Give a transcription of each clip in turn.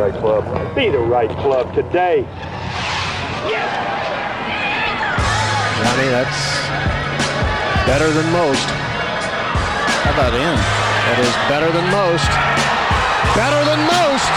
right club. Be the right club today. Johnny, that's better than most. How about him? That is better than most. Better than most.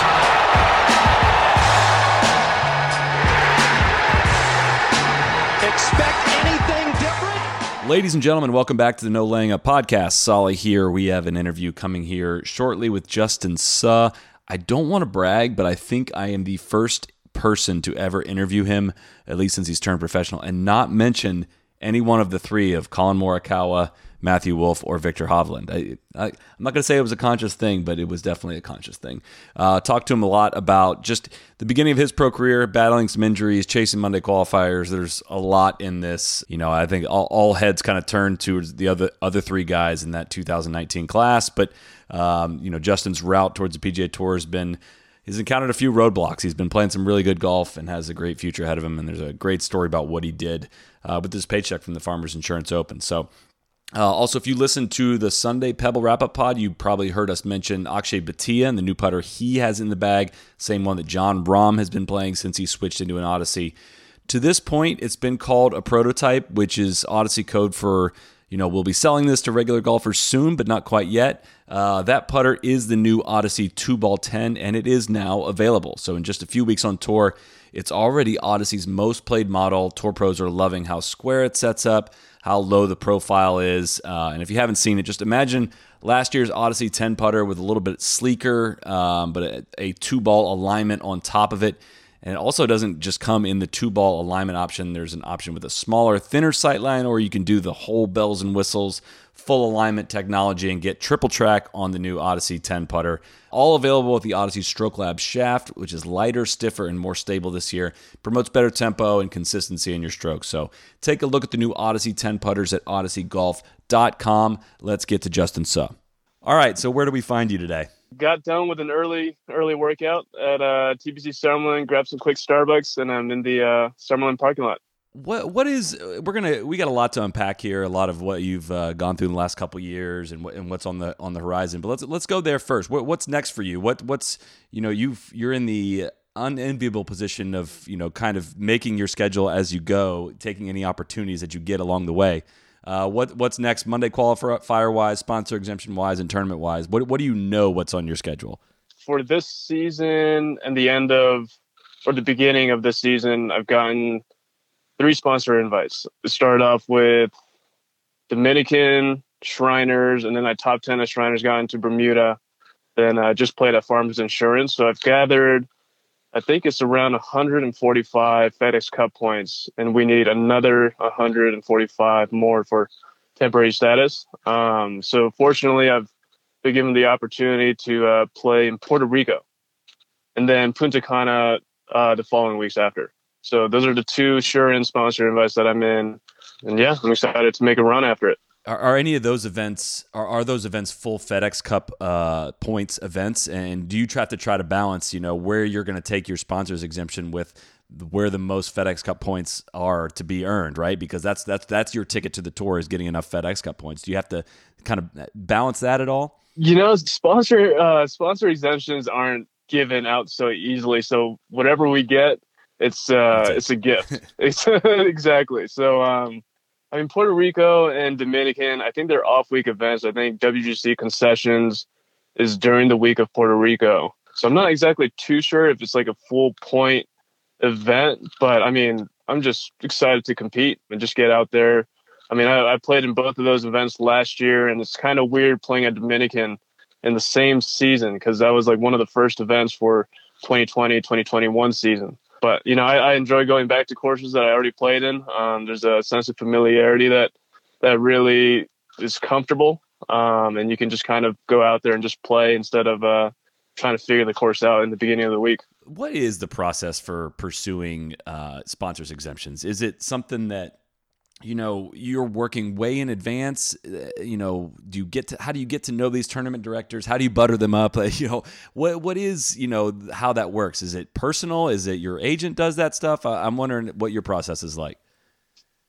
Expect anything different? Ladies and gentlemen, welcome back to the No Laying Up podcast. Solly here. We have an interview coming here shortly with Justin Suh. I don't want to brag, but I think I am the first person to ever interview him, at least since he's turned professional, and not mention any one of the three of Collin Morikawa, Matthew Wolff, or Viktor Hovland. I, I'm not going to say it was a conscious thing, but it was definitely a conscious thing. Uh, talked to him a lot about just the beginning of his pro career, battling some injuries, chasing Monday qualifiers. There's a lot in this. You know, I think all, all heads kind of turned towards the other other three guys in that 2019 class. But um, you know, Justin's route towards the PGA Tour has been he's encountered a few roadblocks. He's been playing some really good golf and has a great future ahead of him. And there's a great story about what he did uh, with his paycheck from the Farmers Insurance Open. So. Uh, also, if you listen to the Sunday Pebble Wrap Up Pod, you probably heard us mention Akshay Bhatia and the new putter he has in the bag. Same one that Jon Rahm has been playing since he switched into an Odyssey. To this point, it's been called a prototype, which is Odyssey code for, you know, we'll be selling this to regular golfers soon, but not quite yet. Uh, that putter is the new Odyssey 2 Ball 10, and it is now available. So, in just a few weeks on tour, it's already Odyssey's most played model. Tour pros are loving how square it sets up, how low the profile is. Uh, and if you haven't seen it, just imagine last year's Odyssey 10 putter with a little bit sleeker, um, but a, a two ball alignment on top of it. And it also doesn't just come in the two ball alignment option. There's an option with a smaller, thinner sight line, or you can do the whole bells and whistles, full alignment technology, and get triple track on the new Odyssey 10 putter. All available with the Odyssey Stroke Lab shaft, which is lighter, stiffer, and more stable this year. Promotes better tempo and consistency in your stroke. So take a look at the new Odyssey 10 putters at odysseygolf.com. Let's get to Justin Suh. All right, so where do we find you today? Got done with an early early workout at uh, TPC Summerlin, grabbed some quick Starbucks, and I'm in the uh, Summerlin parking lot. What what is we're gonna we got a lot to unpack here, a lot of what you've uh, gone through in the last couple years, and what, and what's on the on the horizon. But let's let's go there first. What, what's next for you? What what's you know you've you're in the unenviable position of you know kind of making your schedule as you go, taking any opportunities that you get along the way. Uh, what what's next? Monday qualifier wise, sponsor exemption wise, and tournament wise. What what do you know? What's on your schedule for this season and the end of or the beginning of this season? I've gotten three sponsor invites. It started off with Dominican Shriners, and then I top ten at Shriners, got into Bermuda. Then I just played at Farmers Insurance. So I've gathered I think it's around 145 FedEx Cup points, and we need another 145 more for temporary status. Um, so fortunately, I've been given the opportunity to uh, play in Puerto Rico, and then Punta Cana uh, the following weeks after. So those are the two Sure sponsor invites that I'm in, and yeah, I'm excited to make a run after it. Are, are, any of those events are, are those events full FedEx Cup uh, points events? And do you try to try to balance, you know, where you're going to take your sponsors exemption with where the most FedEx Cup points are to be earned, right? Because that's that's that's your ticket to the tour is getting enough FedEx Cup points. Do you have to kind of balance that at all? You know, sponsor uh, sponsor exemptions aren't given out so easily. So whatever we get, it's uh, it's a gift. it's exactly. So um, I mean, Puerto Rico and Dominican, I think they're off week events. I think WGC concessions is during the week of Puerto Rico. So I'm not exactly too sure if it's like a full point event, but I mean, I'm just excited to compete and just get out there. I mean, I, I played in both of those events last year, and it's kind of weird playing at Dominican in the same season because that was like one of the first events for 2020 2021 season but you know, I, I, enjoy going back to courses that I already played in. Um, there's a sense of familiarity that that really is comfortable, um, and you can just kind of go out there and just play instead of uh, trying to figure the course out in the beginning of the week. What is the process for pursuing uh, sponsors exemptions? Is it something that you know you're working way in advance uh, you know do you get to how do you get to know these tournament directors? How do you butter them up? You know what what is you know how that works? Is it personal? Is it your agent does that stuff? I'm wondering what your process is like.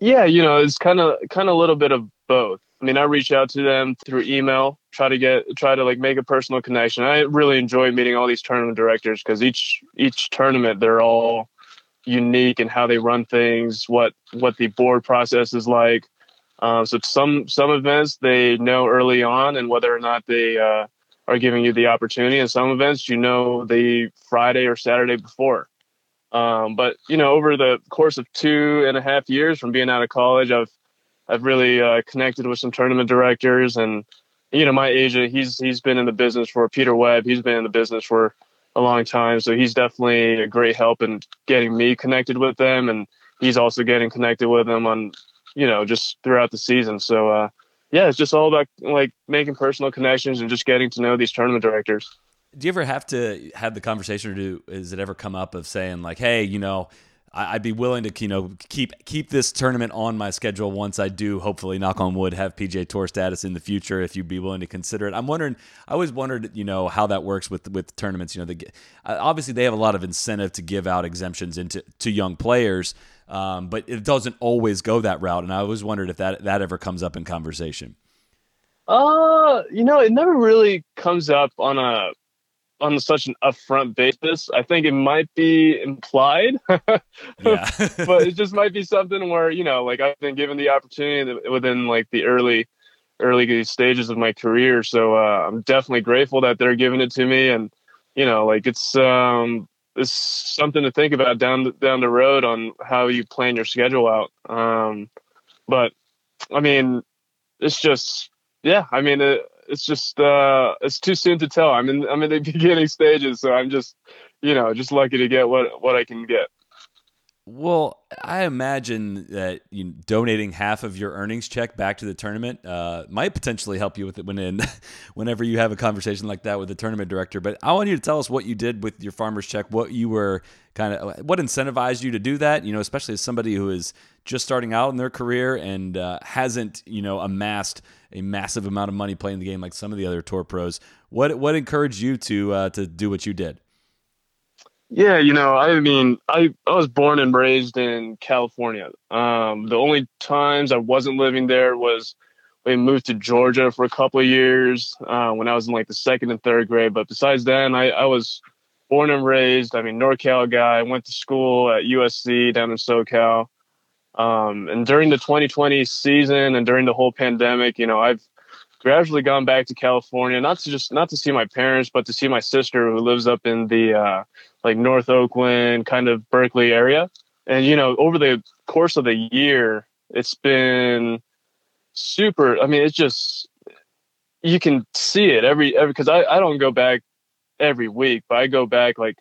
Yeah you know it's kind of kind of a little bit of both. I mean, I reach out to them through email, try to get, try to like make a personal connection. I really enjoy meeting all these tournament directors because each each tournament they're all unique in how they run things, what what the board process is like. Uh, so some some events they know early on, and whether or not they uh, are giving you the opportunity. And some events you know the Friday or Saturday before. Um, but you know, over the course of two and a half years from being out of college, I've I've really uh, connected with some tournament directors, and you know, my agent he's he's been in the business for Peter Webb. He's been in the business for a long time, so he's definitely a great help in getting me connected with them, and he's also getting connected with them on you know just throughout the season. So uh, yeah, it's just all about like making personal connections and just getting to know these tournament directors. Do you ever have to have the conversation or do is it ever come up of saying like hey you know I'd be willing to you know keep keep this tournament on my schedule once I do hopefully knock on wood have PGA Tour status in the future if you'd be willing to consider it. I'm wondering I always wondered you know how that works with with tournaments you know they, obviously they have a lot of incentive to give out exemptions into to young players um, but it doesn't always go that route and I always wondered if that that ever comes up in conversation. Uh, you know, it never really comes up on a on such an upfront basis. I think it might be implied, but it just might be something where you know, like I've been given the opportunity within like the early, early stages of my career. So uh, I'm definitely grateful that they're giving it to me, and you know, like it's um, it's something to think about down down the road on how you plan your schedule out. Um, but I mean, it's just yeah. I mean, it, it's just uh, it's too soon to tell. I'm in I'm in the beginning stages, so I'm just you know just lucky to get what what I can get. Well, I imagine that you know, donating half of your earnings check back to the tournament uh, might potentially help you with it when in, whenever you have a conversation like that with the tournament director. But I want you to tell us what you did with your farmer's check, what you were kind of, what incentivized you to do that. You know, especially as somebody who is just starting out in their career and uh, hasn't, you know, amassed a massive amount of money playing the game like some of the other tour pros. What what encouraged you to uh, to do what you did? Yeah, you know, I mean, I, I was born and raised in California. Um, the only times I wasn't living there was we moved to Georgia for a couple of years uh, when I was in like the second and third grade. But besides then, I, I was born and raised. I mean, NorCal guy. I went to school at USC down in SoCal. Um, and during the 2020 season and during the whole pandemic, you know, I've gradually gone back to California, not to just not to see my parents, but to see my sister who lives up in the uh, like North Oakland, kind of Berkeley area. And you know, over the course of the year, it's been super. I mean, it's just you can see it every every because I I don't go back every week, but I go back like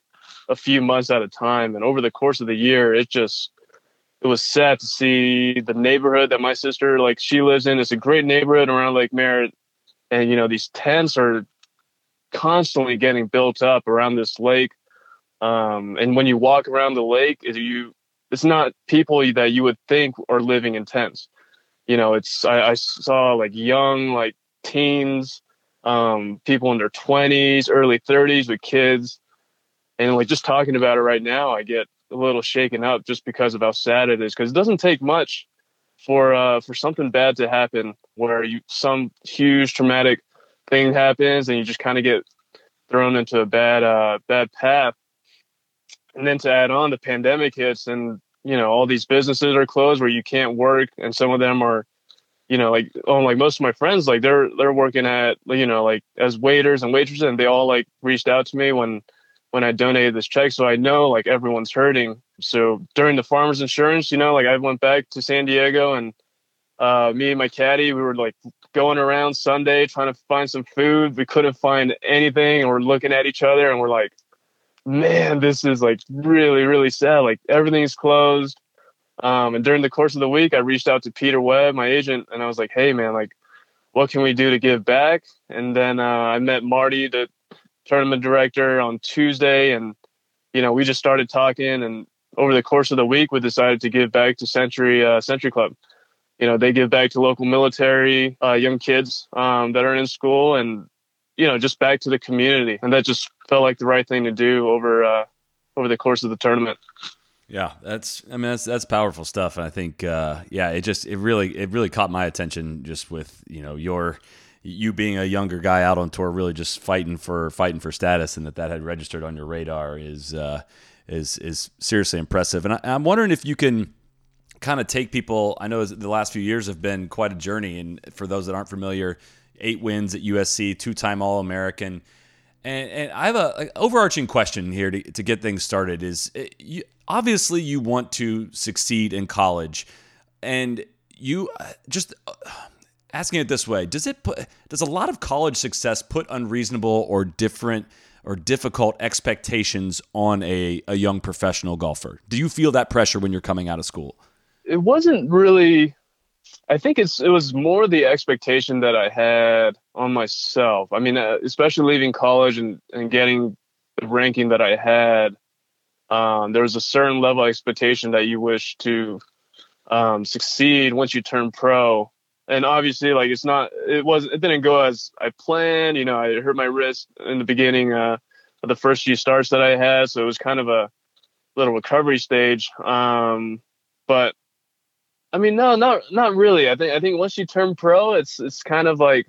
a few months at a time. And over the course of the year, it just it was sad to see the neighborhood that my sister like she lives in. It's a great neighborhood around Lake Merritt, and you know these tents are constantly getting built up around this lake. Um, and when you walk around the lake, is you it's not people that you would think are living in tents. You know, it's I, I saw like young like teens, um, people in their twenties, early thirties with kids, and like just talking about it right now, I get a little shaken up just because of how sad it is. Because it doesn't take much for uh, for something bad to happen, where you some huge traumatic thing happens and you just kind of get thrown into a bad uh, bad path and then to add on the pandemic hits and you know all these businesses are closed where you can't work and some of them are you know like oh like most of my friends like they're they're working at you know like as waiters and waitresses and they all like reached out to me when when I donated this check so I know like everyone's hurting so during the farmers insurance you know like I went back to San Diego and uh, me and my caddy we were like going around Sunday trying to find some food we couldn't find anything and we're looking at each other and we're like man, this is like really, really sad. Like everything's closed. Um, and during the course of the week, I reached out to Peter Webb, my agent, and I was like, hey, man, like, what can we do to give back? And then uh, I met Marty, the tournament director, on Tuesday. And, you know, we just started talking. And over the course of the week, we decided to give back to Century, uh, Century Club. You know, they give back to local military, uh, young kids um, that are in school. And you know, just back to the community. And that just felt like the right thing to do over uh, over the course of the tournament. Yeah, that's. I mean, that's that's powerful stuff, and I think, uh, yeah, it just it really it really caught my attention just with you know your you being a younger guy out on tour, really just fighting for fighting for status, and that that had registered on your radar is uh, is is seriously impressive. And I, I'm wondering if you can kind of take people. I know the last few years have been quite a journey, and for those that aren't familiar, eight wins at USC, two time All American. And, and, I have a, overarching question here to, to get things started. Is eh, you, obviously you want to succeed in college, and you uh, just uh, asking it this way: Does it put does a lot of college success put unreasonable or different or difficult expectations on a, a young professional golfer? Do you feel that pressure when you're coming out of school? It wasn't really I think it's it was more the expectation that I had on myself. I mean, uh, especially leaving college and, and getting the ranking that I had, um, there was a certain level of expectation that you wish to um, succeed once you turn pro. And obviously, like it's not, it was, it didn't go as I planned. You know, I hurt my wrist in the beginning uh, of the first few starts that I had, so it was kind of a little recovery stage. Um, but I mean, no, not not really. I think I think once you turn pro, it's it's kind of like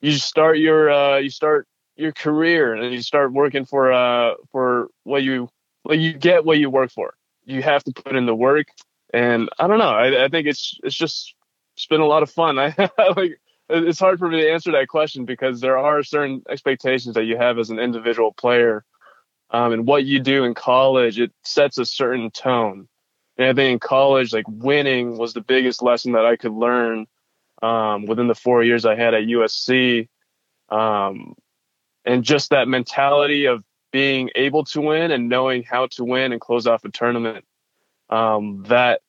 you start your uh, you start your career and you start working for uh for what you what you get what you work for. You have to put in the work, and I don't know. I, I think it's it's just it's been a lot of fun. I like it's hard for me to answer that question because there are certain expectations that you have as an individual player, um, and what you do in college it sets a certain tone. And I think in college, like winning was the biggest lesson that I could learn um, within the four years I had at USC. Um, and just that mentality of being able to win and knowing how to win and close off a tournament. Um, that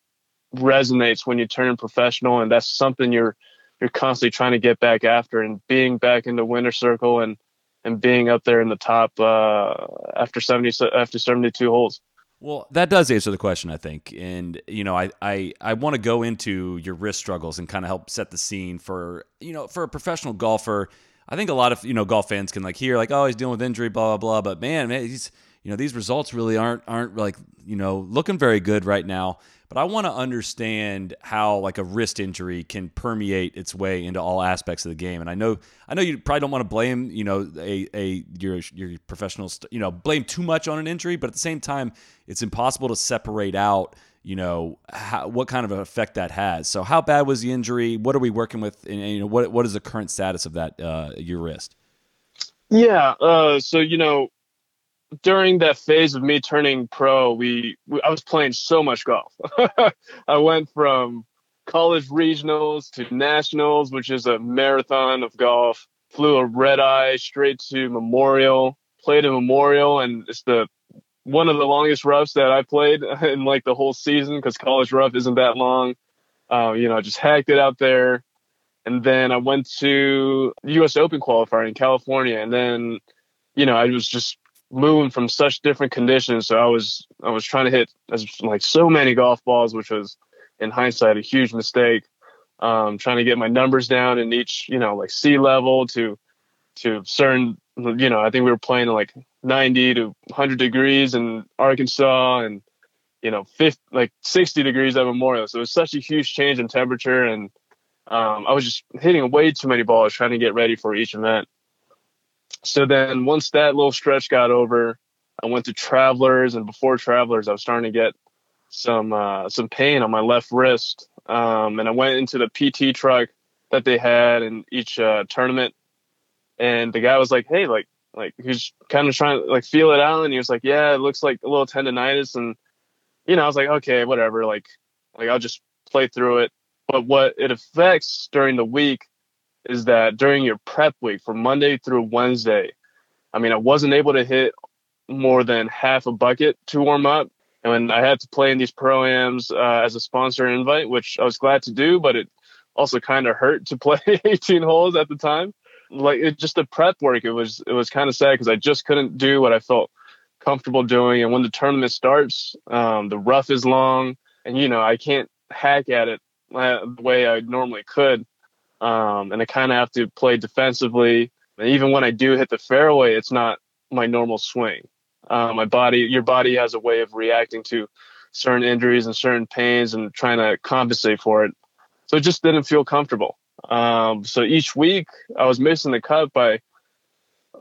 resonates when you turn professional, and that's something you're you're constantly trying to get back after. And being back in the winner circle and and being up there in the top uh, after seventy after seventy two holes. Well, that does answer the question, I think. And, you know, I, I, I want to go into your wrist struggles and kind of help set the scene for, you know, for a professional golfer. I think a lot of, you know, golf fans can like hear like, oh, he's dealing with injury, blah, blah, blah. But man, man, he's, you know, these results really aren't, aren't like, you know, looking very good right now but I want to understand how like a wrist injury can permeate its way into all aspects of the game. And I know I know you probably don't want to blame you know a a your your professional you know blame too much on an injury, but at the same time, it's impossible to separate out you know how, what kind of effect that has. So how bad was the injury? What are we working with? And, and you know what what is the current status of that uh, your wrist? Yeah. Uh, so you know during that phase of me turning pro, we, we I was playing so much golf. I went from college regionals to nationals, which is a marathon of golf. Flew a red eye straight to Memorial. Played a Memorial, and it's the one of the longest roughs that I played in like the whole season because college rough isn't that long. Uh, you know, just hacked it out there. And then I went to U.S. Open qualifier in California, and then you know I was just moving from such different conditions. So I was I was trying to hit like so many golf balls, which was in hindsight a huge mistake. Um, trying to get my numbers down in each, you know, like sea level to to certain, you know, I think we were playing like 90 to 100 degrees in Arkansas and you know, 50, like 60 degrees at Memorial. So it was such a huge change in temperature and um, I was just hitting way too many balls trying to get ready for each event so then once that little stretch got over, I went to Travelers, and before Travelers, I was starting to get some uh, some pain on my left wrist, um, and I went into the PT truck that they had in each uh, tournament, and the guy was like, "Hey, like, like he's kind of trying to like feel it out," and he was like, "Yeah, it looks like a little tendonitis," and you know, I was like, "Okay, whatever," like, like I'll just play through it. But what it affects during the week is that during your prep week from Monday through Wednesday, I mean, I wasn't able to hit more than half a bucket to warm up. And when I had to play in these pro-ams uh, as a sponsor invite, which I was glad to do, but it also kind of hurt to play 18 holes at the time. Like it just the prep work, it was it was kind of sad because I just couldn't do what I felt comfortable doing. And when the tournament starts, um, the rough is long, and you know I can't hack at it uh, the way I normally could um, and I kind of have to play defensively. And even when I do hit the fairway, it's not my normal swing. Uh, my body, your body has a way of reacting to certain injuries and certain pains and trying to compensate for it. So it just didn't feel comfortable. Um, so each week I was missing the cut by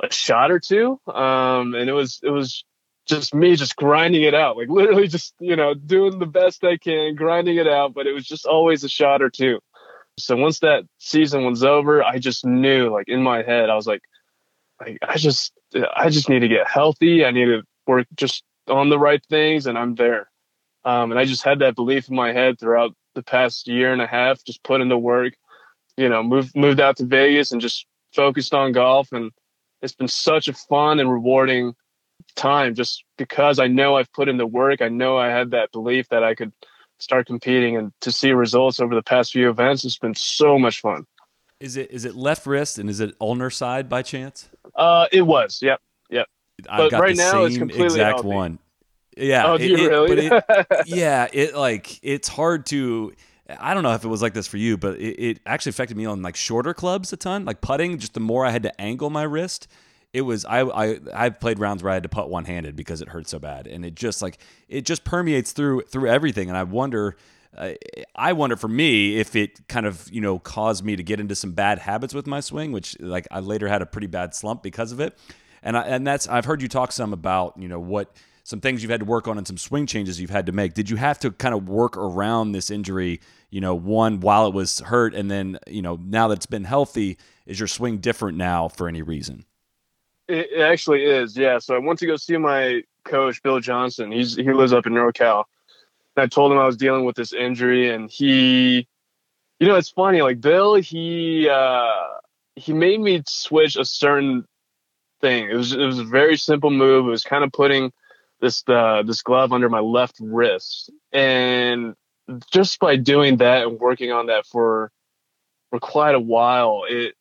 a shot or two. Um, and it was, it was just me just grinding it out, like literally just, you know, doing the best I can, grinding it out, but it was just always a shot or two. So once that season was over, I just knew like in my head, I was like, I, I just, I just need to get healthy. I need to work just on the right things and I'm there. Um, and I just had that belief in my head throughout the past year and a half, just put in the work, you know, moved, moved out to Vegas and just focused on golf. And it's been such a fun and rewarding time just because I know I've put in the work. I know I had that belief that I could start competing and to see results over the past few events. It's been so much fun. Is it is it left wrist and is it ulnar side by chance? Uh, it was. Yep. Yep. I've But got right the now, same it's completely exact healthy. one. Yeah. Oh, do you really? but it- yeah, it like it's hard to. I don't know if it was like this for you, but it, it actually affected me on like shorter clubs a ton, like putting. Just the more I had to angle my wrist, it was I I I played rounds where I had to putt one handed because it hurt so bad, and it just like it just permeates through through everything, and I wonder. I wonder for me if it kind of you know caused me to get into some bad habits with my swing, which like I later had a pretty bad slump because of it, and I, and that's I've heard you talk some about you know what some things you've had to work on and some swing changes you've had to make. Did you have to kind of work around this injury? You know, one while it was hurt, and then you know now that it's been healthy, is your swing different now for any reason? It, actually is, yeah. So I went to go see my coach, Bill Johnson. He's he lives up in NorCal. And I told him I was dealing with this injury, and he, you know, it's funny. Like Bill, he uh, he made me switch a certain thing. It was it was a very simple move. It was kind of putting this uh, this glove under my left wrist, and just by doing that and working on that for for quite a while, it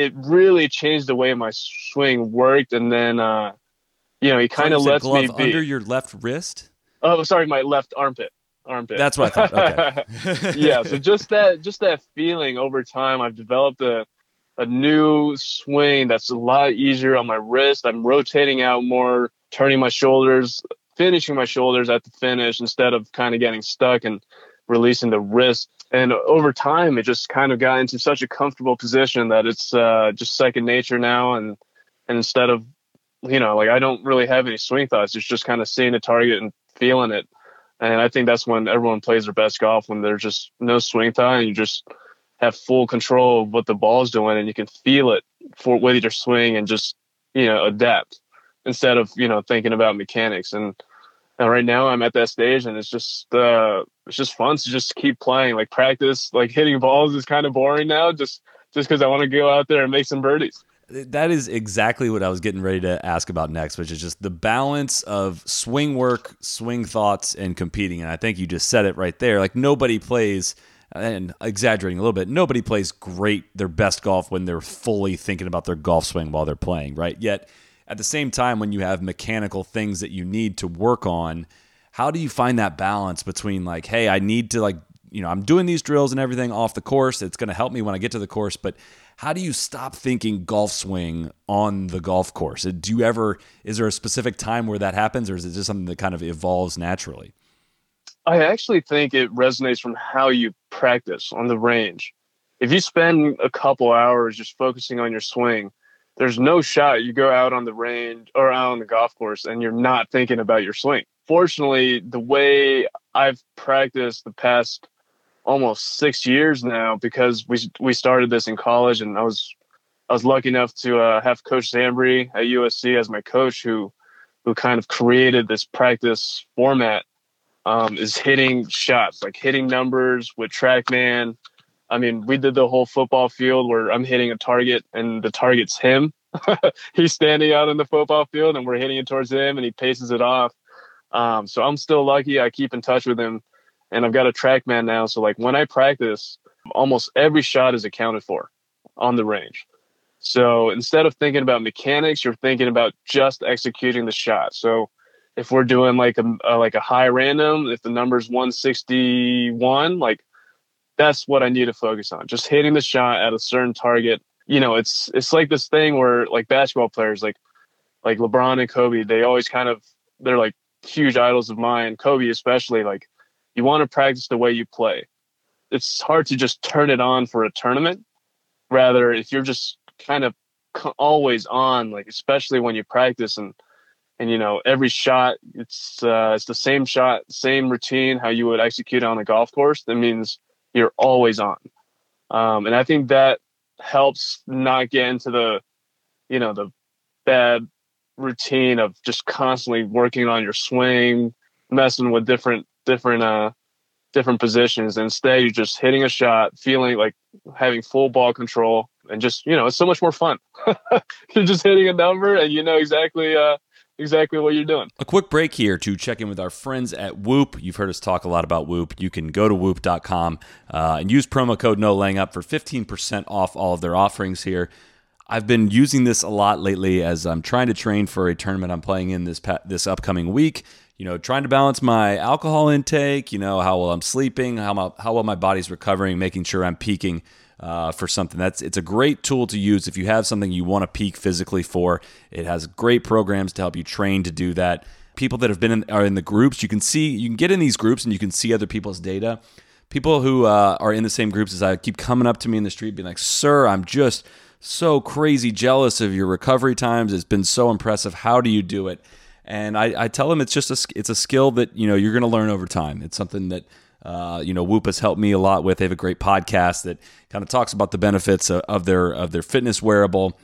it really changed the way my swing worked. And then, uh, you know, he kind of lets me be. under your left wrist. oh, sorry, my left armpit. Armpit. That's what I thought. Okay. yeah. So just that, just that feeling over time, I've developed a a new swing that's a lot easier on my wrist. I'm rotating out more, turning my shoulders, finishing my shoulders at the finish instead of kind of getting stuck and releasing the wrist. And over time, it just kind of got into such a comfortable position that it's uh, just second nature now. And and instead of, you know, like I don't really have any swing thoughts. It's just kind of seeing the target and feeling it. And I think that's when everyone plays their best golf when there's just no swing thought and you just have full control of what the ball's doing and you can feel it for with your swing and just you know adapt instead of you know thinking about mechanics and and right now I'm at that stage and it's just uh it's just fun to just keep playing like practice like hitting balls is kind of boring now just just because I want to go out there and make some birdies. That is exactly what I was getting ready to ask about next, which is just the balance of swing work, swing thoughts, and competing. And I think you just said it right there. Like nobody plays, and exaggerating a little bit, nobody plays great their best golf when they're fully thinking about their golf swing while they're playing, right? Yet at the same time, when you have mechanical things that you need to work on, how do you find that balance between like, hey, I need to like, you know, I'm doing these drills and everything off the course. It's going to help me when I get to the course, but how do you stop thinking golf swing on the golf course? Do you ever, is there a specific time where that happens or is it just something that kind of evolves naturally? I actually think it resonates from how you practice on the range. If you spend a couple hours just focusing on your swing, there's no shot you go out on the range or out on the golf course and you're not thinking about your swing. Fortunately, the way I've practiced the past almost six years now, because we we started this in college, and I was I was lucky enough to uh, have Coach Zambri at USC as my coach, who who kind of created this practice format. Um, is hitting shots like hitting numbers with TrackMan. I mean, we did the whole football field where I'm hitting a target and the target's him. He's standing out in the football field and we're hitting it towards him and he paces it off. Um, so I'm still lucky. I keep in touch with him and I've got a TrackMan now. So like when I practice, almost every shot is accounted for on the range. So instead of thinking about mechanics, you're thinking about just executing the shot. So if we're doing like a, a like a high random, if the number's 161, like that's what I need to focus on. Just hitting the shot at a certain target. You know, it's it's like this thing where like basketball players like like LeBron and Kobe, they always kind of they're like huge idols of mine, Kobe especially. Like, you want to practice the way you play. It's hard to just turn it on for a tournament. Rather, if you're just kind of always on, like especially when you practice and and you know every shot, it's uh, it's the same shot, same routine how you would execute on a golf course. That means you're always on, um, and I think that helps not get into the you know the bad routine of just constantly working on your swing, messing with different different uh different positions. Instead, you're just hitting a shot, feeling like having full ball control, and just you know, it's so much more fun. you're just hitting a number, and you know exactly uh, exactly what you're doing. A quick break here to check in with our friends at Whoop. You've heard us talk a lot about Whoop. You can go to whoop.com uh, and use promo code No Laying Up for 15% off all of their offerings here. I've been using this a lot lately as I'm trying to train for a tournament I'm playing in this this upcoming week. You know, trying to balance my alcohol intake. You know how well I'm sleeping, how my, how well my body's recovering, making sure I'm peaking uh, for something. That's it's a great tool to use if you have something you want to peak physically for. It has great programs to help you train to do that. People that have been in, are in the groups, you can see you can get in these groups and you can see other people's data. People who uh, are in the same groups as I keep coming up to me in the street, being like, "Sir, I'm just." so crazy jealous of your recovery times. It's been so impressive. How do you do it? And I, I tell them it's just a it's a skill that you know you're going to learn over time. It's something that uh, you know Whoop has helped me a lot with. They have a great podcast that kind of talks about the benefits of, of their of their fitness wearable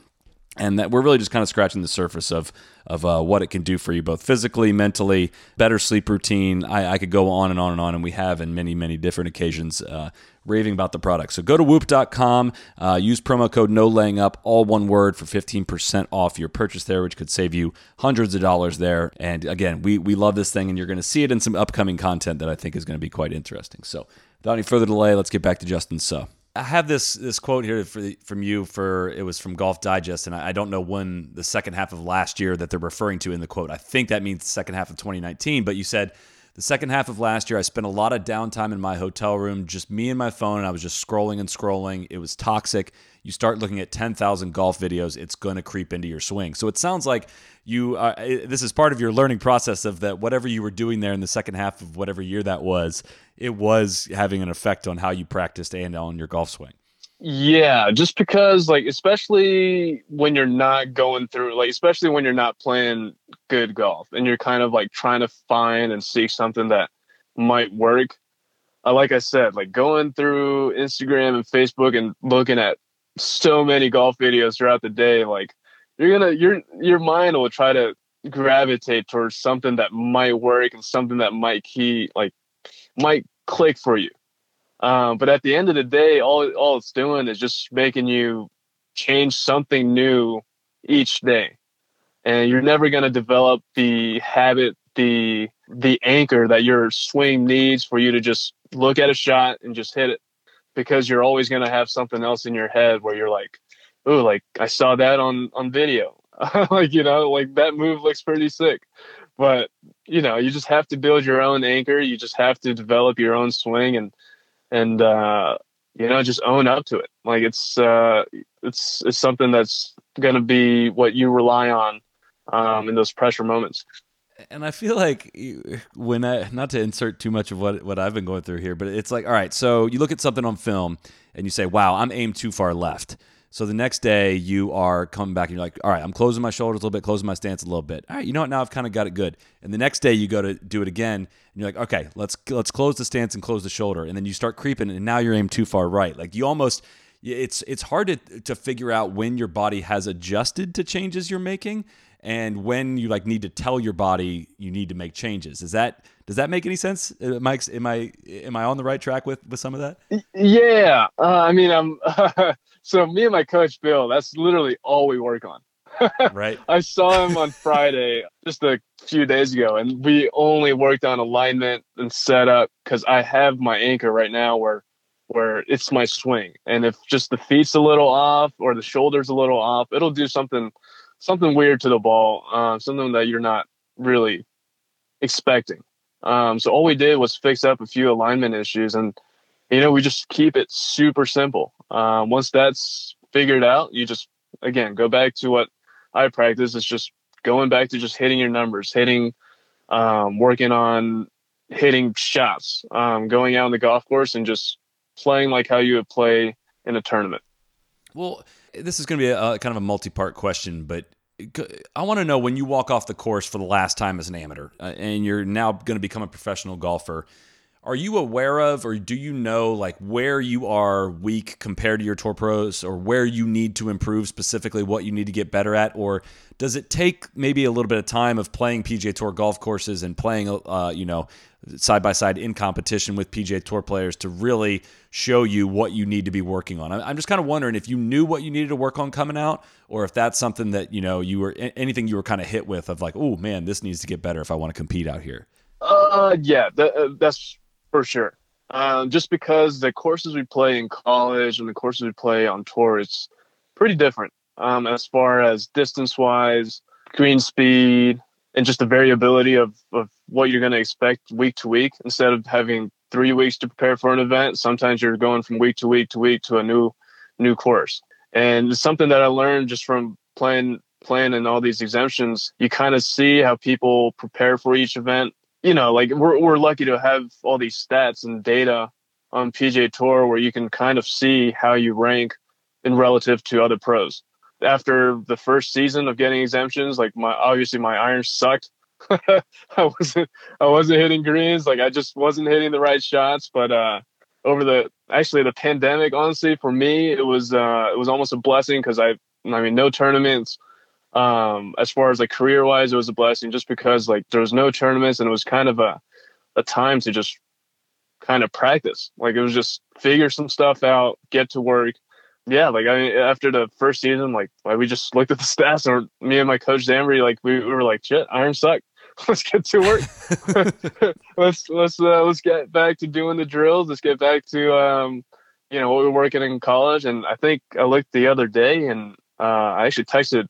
and that we're really just kind of scratching the surface of of uh, what it can do for you both physically mentally better sleep routine I, I, could go on and on and on and we have in many many different occasions uh, raving about the product so go to whoop.com uh, use promo code no laying up all one word for 15% off your purchase there which could save you hundreds of dollars there and again we, we love this thing and you're going to see it in some upcoming content that i think is going to be quite interesting so without any further delay let's get back to justin So. I have this this quote here the, from you for it was from Golf Digest, and I, I, don't know when the second half of last year that they're referring to in the quote. I think that means second half of 2019. But you said the second half of last year, I spent a lot of downtime in my hotel room, just me and my phone, and I was just scrolling and scrolling. It was toxic. You start looking at 10,000 golf videos, it's going to creep into your swing. So it sounds like you uh, this is part of your learning process of that whatever you were doing there in the second half of whatever year that was it was having an effect on how you practiced and on your golf swing. Yeah, just because like especially when you're not going through like especially when you're not playing good golf and you're kind of like trying to find and seek something that might work. Uh, like I said, like going through Instagram and Facebook and looking at so many golf videos throughout the day, like you're gonna your your mind will try to gravitate towards something that might work and something that might key like might click for you. Um, but at the end of the day, all all it's doing is just making you change something new each day, and you're never going to develop the habit, the the anchor that your swing needs for you to just look at a shot and just hit it, because you're always going to have something else in your head where you're like, "Oh, like I saw that on on video." like you know like that move looks pretty sick. But you know you just have to build your own anchor. You just have to develop your own swing and and uh you know just own up to it like it's uh it's it's something that's going to be what you rely on um in those pressure moments and I feel like when I not to insert too much of what what I've been going through here, but it's like all right, so you look at something on film and you say, "Wow, I'm aimed too far left." So the next day you are coming back and you're like, all right, I'm closing my shoulders a little bit, closing my stance a little bit. All right, you know what? Now I've kind of got it good. And the next day you go to do it again and you're like, okay, let's let's close the stance and close the shoulder. And then you start creeping and now you're aimed too far right. Like you almost it's it's hard to to figure out when your body has adjusted to changes you're making and when you like need to tell your body you need to make changes. Is that does that make any sense? Am I am I am I on the right track with with some of that? Yeah, uh, I mean, I'm so me and my coach Bill. That's literally all we work on. right. I saw him on Friday, just a few days ago, and we only worked on alignment and setup because I have my anchor right now where where it's my swing, and if just the feet's a little off or the shoulders a little off, it'll do something something weird to the ball, uh, something that you're not really expecting. Um, so all we did was fix up a few alignment issues, and you know we just keep it super simple. Um, once that's figured out, you just again go back to what I practice. It's just going back to just hitting your numbers, hitting um, working on hitting shots, um, going out on the golf course and just playing like how you would play in a tournament. Well, this is going to be a, kind of a multi-part question, but I want to know when you walk off the course for the last time as an amateur, uh, and you're now going to become a professional golfer are you aware of or do you know like where you are weak compared to your tour pros or where you need to improve specifically what you need to get better at or does it take maybe a little bit of time of playing PGA Tour golf courses and playing uh, you know side by side in competition with PGA Tour players to really show you what you need to be working on. I'm just kind of wondering if you knew what you needed to work on coming out, or if that's something that you know you were anything you were kind of hit with of like, oh man, this needs to get better if I want to compete out here. Uh, yeah, uh, that's for sure. Um, just because the courses we play in college and the courses we play on tour, it's pretty different um, as far as distance wise, green speed, and just the variability of, of what you're going to expect week to week. Instead of having three weeks to prepare for an event, sometimes you're going from week to week to week to a new new course. And it's something that I learned just from playing playing in all these exemptions. You kind of see how people prepare for each event you know, like we're we're lucky to have all these stats and data on PGA Tour where you can kind of see how you rank in relative to other pros. After the first season of getting exemptions, like my obviously my iron sucked. I wasn't I wasn't hitting greens, like I just wasn't hitting the right shots. But uh, over the actually the pandemic, honestly, for me it was uh, it was almost a blessing because I I mean no tournaments, um, as far as like career wise, it was a blessing just because like there was no tournaments and it was kind of a, a time to just kind of practice. Like it was just figure some stuff out, get to work. Yeah, like I mean, after the first season, like like we just looked at the stats and me and my coach Zambri, like we, we were like, shit, iron suck. let's get to work. let's let's uh, let's get back to doing the drills. Let's get back to um, you know what we were working in college. And I think I looked the other day and uh, I actually texted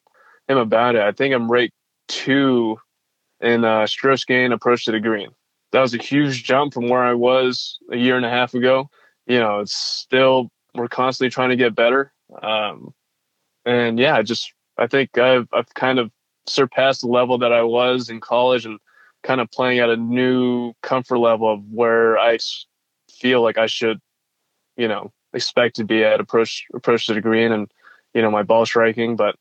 him about it. I think I'm rate two in uh, strokes gain approach to the green. That was a huge jump from where I was a year and a half ago. You know, it's still we're constantly trying to get better. Um, and yeah, I just I think I've I've kind of surpassed the level that I was in college and kind of playing at a new comfort level of where I feel like I should, you know, expect to be at approach approach to the green and you know my ball striking. But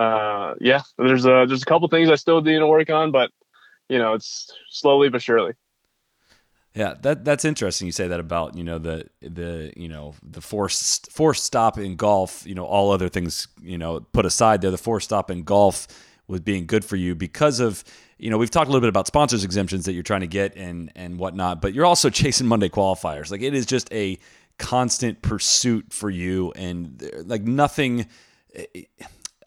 uh, yeah, there's a there's a couple things I still need to work on, but you know, it's slowly but surely. Yeah, that that's interesting. You say that about you know the the you know the forced forced stop in golf. You know, all other things you know put aside, there the forced stop in golf was being good for you because of you know we've talked a little bit about sponsors exemptions that you're trying to get and and whatnot, but you're also chasing Monday qualifiers. Like it is just a constant pursuit for you, and like nothing. It,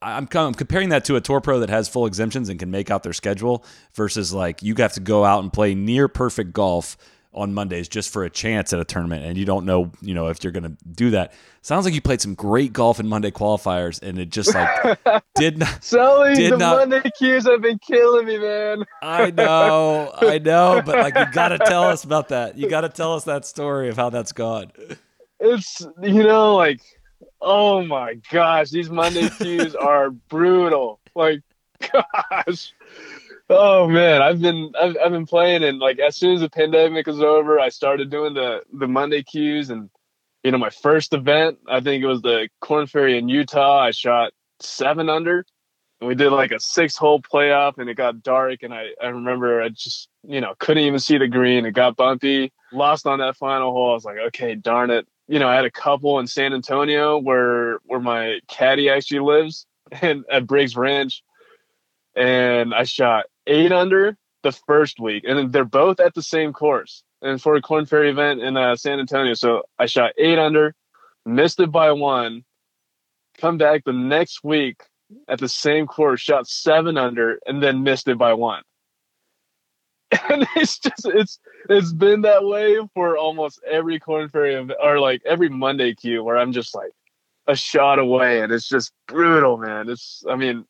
I'm, I'm comparing that to a tour pro that has full exemptions and can make out their schedule versus like you have to go out and play near perfect golf on Mondays just for a chance at a tournament and you don't know, you know, if you're going to do that. Sounds like you played some great golf in Monday qualifiers and it just like did not Sully, did the not, Monday cues have been killing me, man. I know. I know, but like you got to tell us about that. You got to tell us that story of how that's gone. It's you know like Oh my gosh, these Monday cues are brutal. Like, gosh. Oh man, I've been I've, I've been playing and like as soon as the pandemic was over, I started doing the the Monday cues and you know my first event, I think it was the Korn Ferry in Utah. I shot seven under, and we did like a six hole playoff, and it got dark, and I I remember I just you know couldn't even see the green. It got bumpy. Lost on that final hole. I was like, okay, darn it you know, I had a couple in San Antonio where where my caddy actually lives and at Briggs Ranch. And I shot eight under the first week. And they're both at the same course. And for a Korn Ferry event in uh, San Antonio. So I shot eight under, missed it by one, come back the next week at the same course, shot seven under, and then missed it by one. and it's just it's it's been that way for almost every Korn Ferry or like every Monday cue where I'm just like a shot away and it's just brutal, man. It's I mean,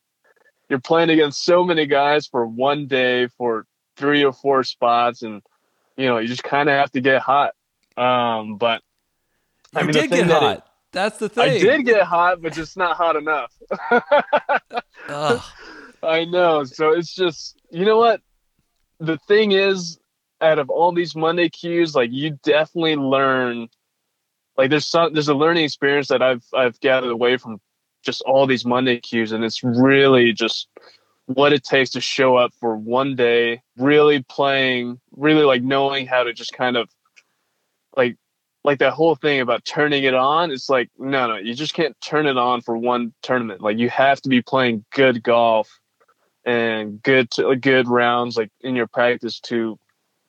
you're playing against so many guys for one day for three or four spots and you know, you just kind of have to get hot. Um, but I you mean, did get that hot. It, That's the thing. I did get hot, but just not hot enough. I know. So it's just, you know what? The thing is, out of all these Monday cues, like you definitely learn. Like there's some there's a learning experience that I've I've gathered away from just all these Monday cues, and it's really just what it takes to show up for one day, really playing, really like knowing how to just kind of like like that whole thing about turning it on. It's like no, no, you just can't turn it on for one tournament. Like you have to be playing good golf and good good rounds like in your practice to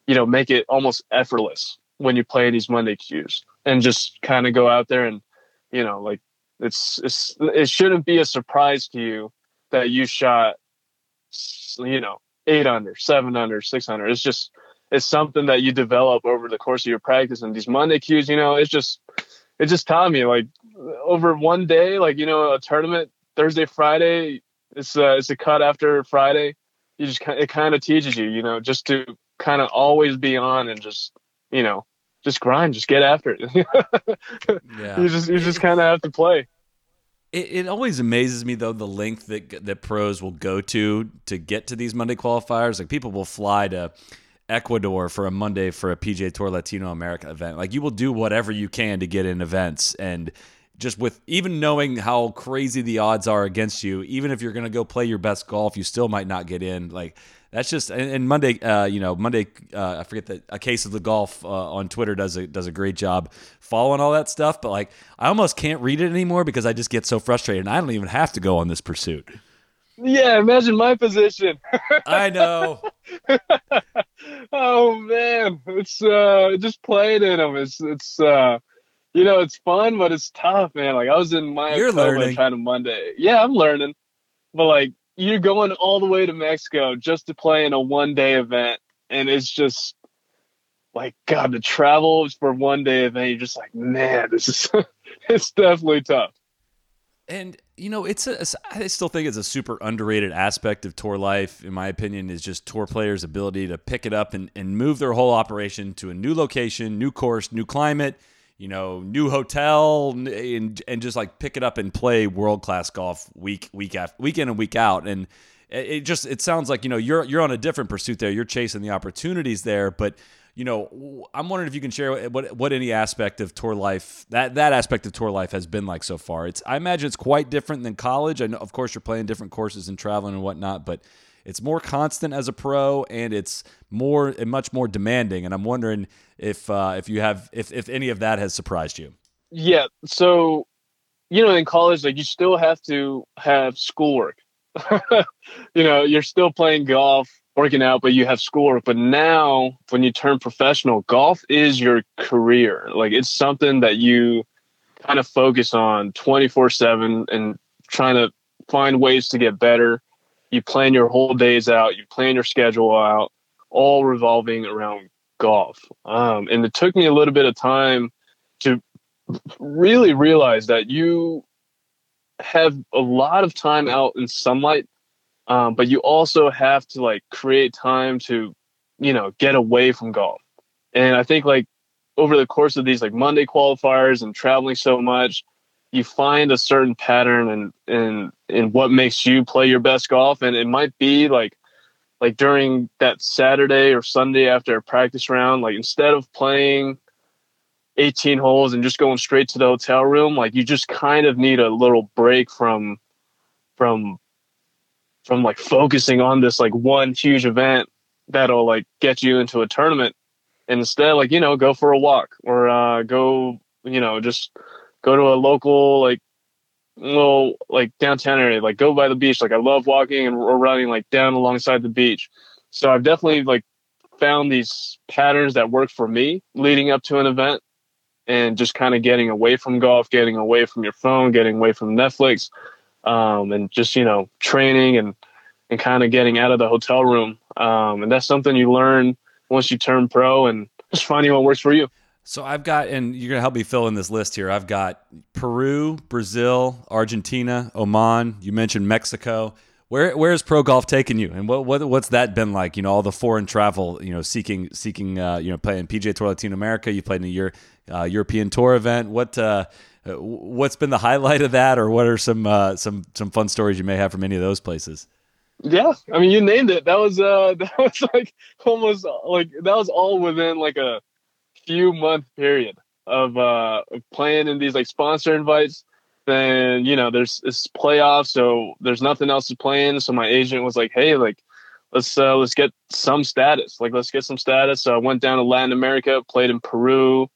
you know make it almost effortless when you play these Monday cues and just kind of go out there and you know like it's it's it shouldn't be a surprise to you that you shot you know eight under, seven under, six under. It's just it's something that you develop over the course of your practice. And these Monday cues, you know, it's just it just taught me like over one day, like you know, a tournament Thursday, Friday, it's a, it's a cut after Friday. You just it kind of teaches you, you know, just to kind of always be on and just you know just grind, just get after it. yeah. You just you just kind of have to play. It, it, always amazes me though the length that that pros will go to to get to these Monday qualifiers. Like people will fly to Ecuador for a Monday for a PGA Tour Latino America event. Like you will do whatever you can to get in events and just with even knowing how crazy the odds are against you, even if you're going to go play your best golf, you still might not get in. Like that's just and, Monday, uh, you know, Monday. Uh, I forget that a case of the golf uh, on Twitter does a does a great job following all that stuff. But like, I almost can't read it anymore because I just get so frustrated, and I don't even have to go on this pursuit. Yeah, imagine my position. I know. oh man, it's uh just playing in them. It's it's uh you know it's fun, but it's tough, man. Like I was in my you're learning trying to Monday. Yeah, I'm learning, but like you're going all the way to Mexico just to play in a one day event, and it's just like God, the travel for one day event. You're just like, man, this is it's definitely tough. And you know, it's a. I still think it's a super underrated aspect of tour life, in my opinion, is just tour players' ability to pick it up and, and move their whole operation to a new location, new course, new climate, you know, new hotel, and and just like pick it up and play world class golf week week after week in and week out. And it just it sounds like you know you're you're on a different pursuit there. You're chasing the opportunities there, but you know, I'm wondering if you can share what what any aspect of tour life that that aspect of tour life has been like so far. It's I imagine it's quite different than college. I know, of course, you're playing different courses and traveling and whatnot, but it's more constant as a pro and it's more and much more demanding. And I'm wondering if uh, if you have if if any of that has surprised you. Yeah. So, you know, in college, like you still have to have schoolwork. you know, you're still playing golf working out, but you have schoolwork. But now, when you turn professional, golf is your career. Like it's something that you kind of focus on 24 7 and trying to find ways to get better. You plan your whole days out, you plan your schedule out, all revolving around golf. Um, and it took me a little bit of time to really realize that you have a lot of time out in sunlight um, but you also have to like create time to you know get away from golf and i think like over the course of these like monday qualifiers and traveling so much you find a certain pattern and in in what makes you play your best golf. And it might be like like during that saturday or sunday after a practice round like instead of playing 18 holes and just going straight to the hotel room like you just kind of need a little break from from from like focusing on this like one huge event that'll like get you into a tournament. And instead like you know go for a walk or uh go you know just go to a local like little like downtown area like go by the beach like i love walking and or running like down alongside the beach so i've definitely like found these patterns that work for me leading up to an event and just kind of getting away from golf getting away from your phone getting away from netflix um, and just you know training and and kind of getting out of the hotel room. Um, and that's something you learn once you turn pro and just finding what works for you. So I've got, and you're gonna help me fill in this list here. I've got Peru, Brazil, Argentina, Oman. You mentioned Mexico. Where where's pro golf taking you, and what, what what's that been like? You know, all the foreign travel. You know, seeking seeking. Uh, you know, playing PGA Tour Latin America. You played in a year, uh, European Tour event. What uh, what's been the highlight of that, or what are some uh, some some fun stories you may have from any of those places? Yeah, I mean, you named it. That was uh, that was like almost like that was all within like a few month period of uh playing in these like sponsor invites. Then you know there's it's playoffs, so there's nothing else to play in. So my agent was like, "Hey, like let's uh let's get some status. Like let's get some status." So I went down to Latin America, played in Peru,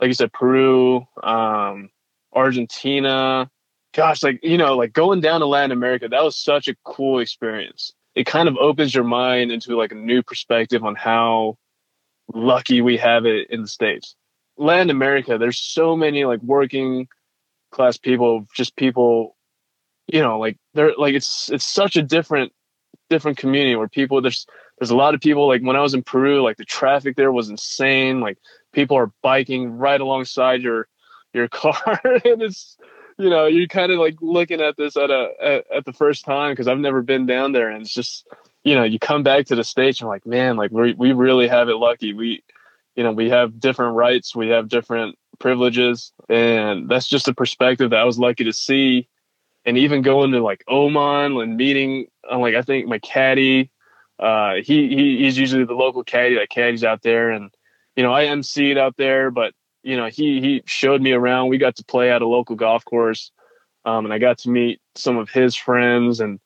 like you said, Peru, um, Argentina, gosh, like, you know, like going down to Latin America, that was such a cool experience. It kind of opens your mind into like a new perspective on how lucky we have it in the States. Latin America, there's so many like working class people, just people, you know, like they're like it's it's such a different different community where people there's there's a lot of people like when I was in Peru, like the traffic there was insane. Like people are biking right alongside your your car and it's you know, you're kind of like looking at this at a at, at the first time because I've never been down there, and it's just you know, you come back to the states, and like, man, like we we really have it lucky. We, you know, we have different rights, we have different privileges, and that's just a perspective that I was lucky to see. And even going to like Oman and meeting, uh, like I think my caddy, uh, he, he he's usually the local caddy that caddies out there, and you know I emceed out there, but you know, he he showed me around. We got to play at a local golf course, um, and I got to meet some of his friends, and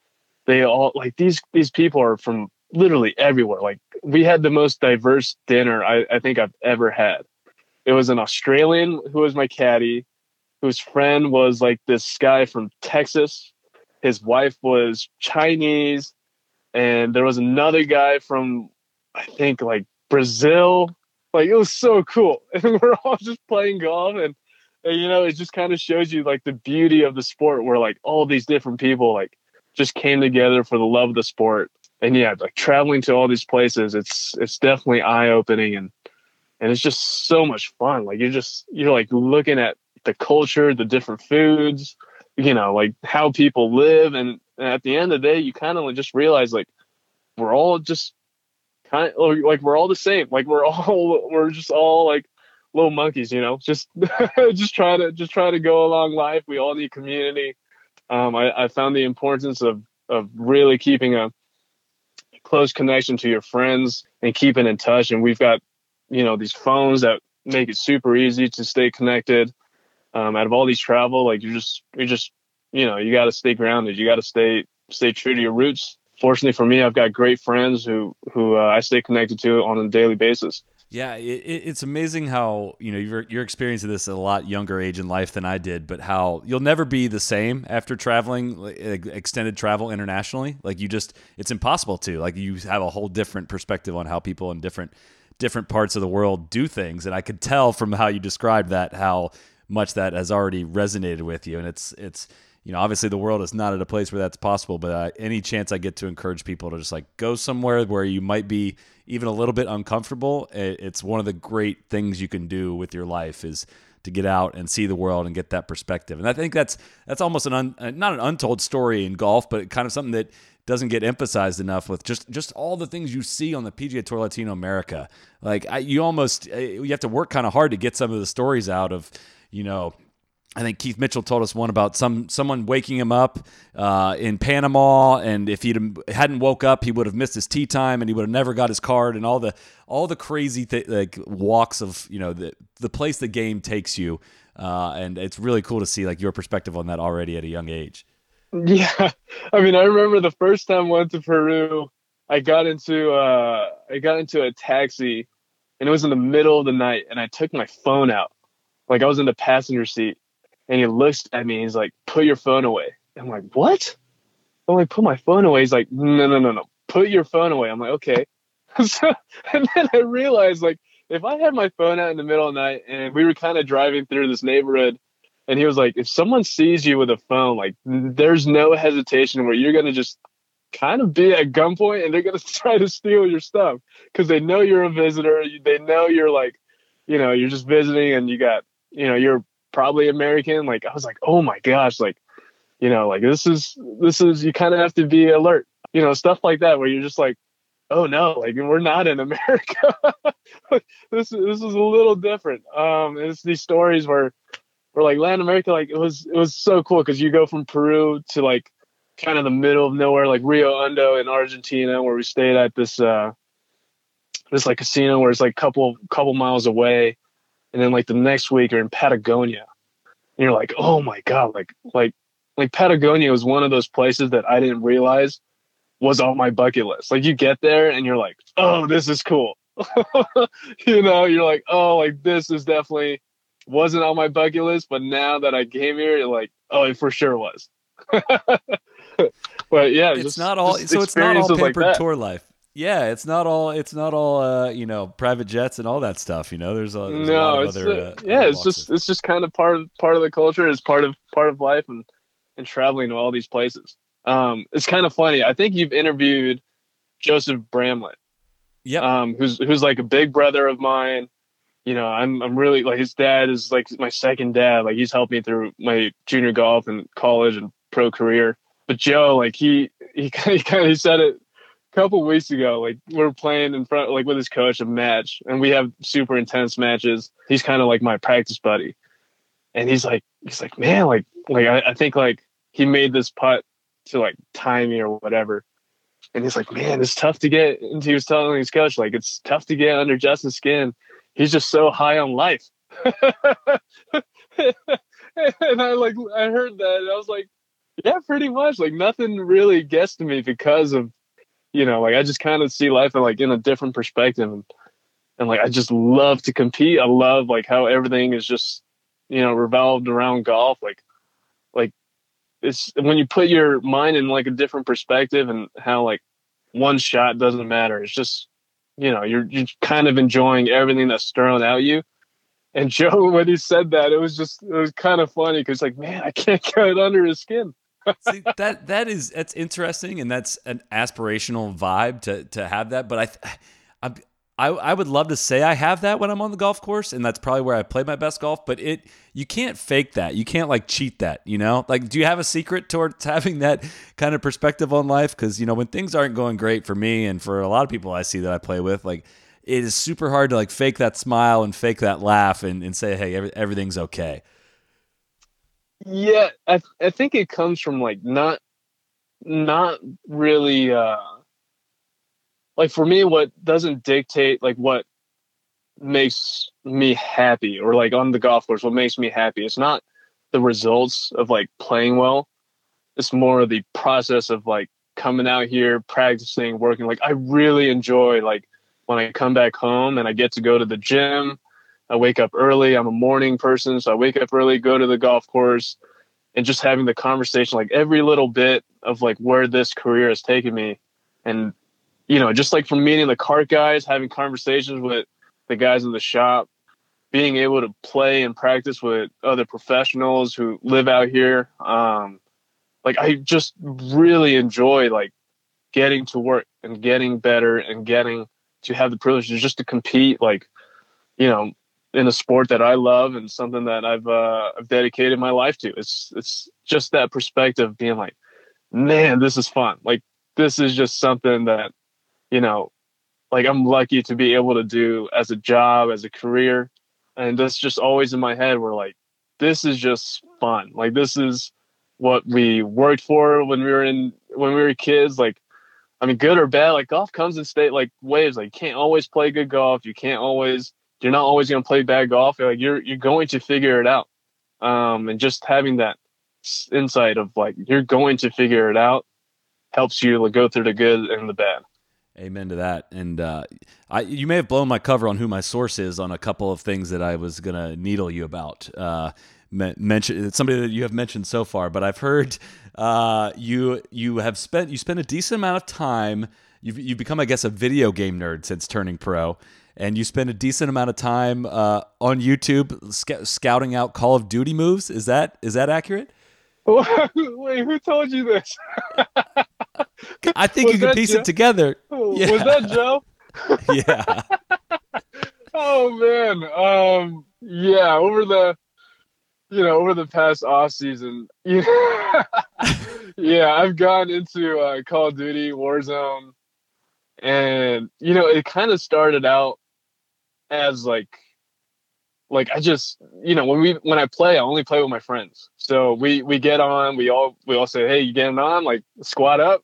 they all like these these people are from literally everywhere. Like we had the most diverse dinner I, I think I've ever had. It was an Australian who was my caddy, whose friend was like this guy from Texas. His wife was Chinese, and there was another guy from I think like Brazil like it was so cool. And we're all just playing golf and, and you know, it just kind of shows you like the beauty of the sport where like all these different people like just came together for the love of the sport. And yeah, like traveling to all these places, it's it's definitely eye opening and and it's just so much fun. Like you're just you're like looking at the culture, the different foods, you know, like how people live and, and at the end of the day you kind of just realize like we're all just kind of like we're all the same. Like we're all we're just all like little monkeys, you know. Just just try to just try to go along life. We all need community. Um, I, I found the importance of of really keeping a close connection to your friends and keeping in touch. And we've got you know these phones that make it super easy to stay connected. Um, out of all these travel, like you just you just you know you got to stay grounded. You got to stay stay true to your roots fortunately for me, I've got great friends who who uh, I stay connected to on a daily basis. Yeah, it, it's amazing how you know you're you're experiencing this at a lot younger age in life than I did, but how you'll never be the same after traveling extended travel internationally. Like you just, it's impossible to. Like you have a whole different perspective on how people in different different parts of the world do things, and I could tell from how you described that how much that has already resonated with you, and it's it's you know, obviously the world is not at a place where that's possible, but uh, any chance I get to encourage people to just like go somewhere where you might be even a little bit uncomfortable, it's one of the great things you can do with your life is to get out and see the world and get that perspective. And I think that's that's almost an un, uh, not an untold story in golf, but kind of something that doesn't get emphasized enough with just just all the things you see on the PGA Tour Latino America. Like I, you almost uh, you have to work kind of hard to get some of the stories out of, you know, I think Keith Mitchell told us one about some someone waking him up uh, in Panama, and if he hadn't woke up, he would have missed his tee time, and he would have never got his card, and all the all the crazy th- like walks of you know the the place the game takes you, uh, and it's really cool to see like your perspective on that already at a young age. Yeah, I mean, I remember the first time I went to Peru, I got into uh, I got into a taxi, and it was in the middle of the night, and I took my phone out, like I was in the passenger seat and he looks at me. he's like, "Put your phone away." I'm like, "What?" I'm like, "Put my phone away." He's like, "No, no, no, no. Put your phone away." I'm like, "Okay." so, and then I realized, like, if I had my phone out in the middle of the night and we were kind of driving through this neighborhood, and he was like, "If someone sees you with a phone, like, there's no hesitation where you're gonna just." kind of be at gunpoint and they're going to try to steal your stuff because they know you're a visitor they know you're like you know you're just visiting and you got you know you're probably American. Like I was like, oh my gosh, like you know, like this is this is you kind of have to be alert, you know, stuff like that where you're just like, oh no, like we're not in America. this this is a little different. Um, it's these stories where where like Latin America, like it was it was so cool because you go from Peru to like kind of the middle of nowhere, like Rio Hondo in Argentina, where we stayed at this uh, this like casino where it's like a couple couple miles away, and then like the next week you're in Patagonia, and you're like, oh my god, like like like Patagonia was one of those places that I didn't realize was on my bucket list. Like you get there and you're like, oh, this is cool. you know, you're like, oh, like this is definitely wasn't on my bucket list, but now that I came here, like, oh, it for sure was. but yeah, it's just, not all. So it's not all experiences like tour life. Yeah, it's not all. It's not all. Uh, you know, private jets and all that stuff. You know, there's a, there's a lot no of it's other. uh, uh, yeah it's just it's just kind of part of part of the culture it's part of part of life and and traveling to all these places um it's kind of funny i think you've interviewed joseph bramlett Yep. um who's who's like a big brother of mine you know i'm i'm really like his dad is like my second dad like he's helped me through my junior golf and college and pro career but joe like he he kind of he said it a couple weeks ago like we're playing in front like with his coach a match and we have super intense matches. He's kind of like my practice buddy. And he's like he's like man like like I, I think like he made this putt to like tie me or whatever. And he's like man it's tough to get and he was telling his coach like it's tough to get under justin's skin. He's just so high on life. And i like i heard that and i was like yeah pretty much. Like nothing really gets to me because of you know like i just kind of see life like in a different perspective and and like i just love to compete. I love like how everything is just you know revolved around golf like like it's when you put your mind in like a different perspective and how like one shot doesn't matter it's just you know you're you're kind of enjoying everything that's thrown at you. And joe when he said that it was just it was kind of funny because like man i can't get it under his skin See, that that is that's interesting, and that's an aspirational vibe to to have that. But I, I I would love to say I have that when I'm on the golf course, and that's probably where I play my best golf. But it you can't fake that. You can't like cheat that. You know, like do you have a secret towards having that kind of perspective on life? Because you know when things aren't going great for me and for a lot of people I see that I play with, like it is super hard to like fake that smile and fake that laugh and, and say hey every, everything's okay. Yeah I, I think it comes from like not not really uh like for me what doesn't dictate like what makes me happy or like on the golf course what makes me happy it's not the results of like playing well. It's more of the process of like coming out here practicing working like i really enjoy like when i come back home and i get to go to the gym i wake up early. I'm a morning person so i wake up early go to the golf course and just having the conversation like every little bit of like where this career has taken me. And you know just like from meeting the cart guys having conversations with the guys in the shop being able to play and practice with other professionals who live out here um like i just really enjoy like getting to work and getting better and getting to have the privilege just to compete like you know in a sport that I love and something that I've uh, I've dedicated my life to. It's it's just that perspective being like, man, this is fun. Like this is just something that, you know, like I'm lucky to be able to do as a job, as a career. And that's just always in my head where like this is just fun. Like this is what we worked for when we were in when we were kids. Like I mean, good or bad, like golf comes in state like waves. Like you can't always play good golf. You can't always you're not always going to play bad golf. Like you're you're going to figure it out. Um, and just having that insight of like you're going to figure it out helps you go through the good and the bad. Amen to that. And uh, I, you may have blown my cover on who my source is on a couple of things that I was gonna needle you about. Uh, mention somebody that you have mentioned so far, but I've heard uh, you you have spent you spent a decent amount of time. You've you've become, I guess, a video game nerd since turning pro, and you spend a decent amount of time uh, on YouTube sc- scouting out Call of Duty moves. Is that is that accurate? Wait, who told you this? I think Was you can piece Joe? it together. Yeah. Was that Joe? Yeah. oh man um yeah over the you know over the past off season yeah, yeah i've gone into uh, call of duty warzone and you know it kind of started out as like like i just you know when we when i play i only play with my friends So we we get on. We all we all say, "Hey, you getting on? Like squat up."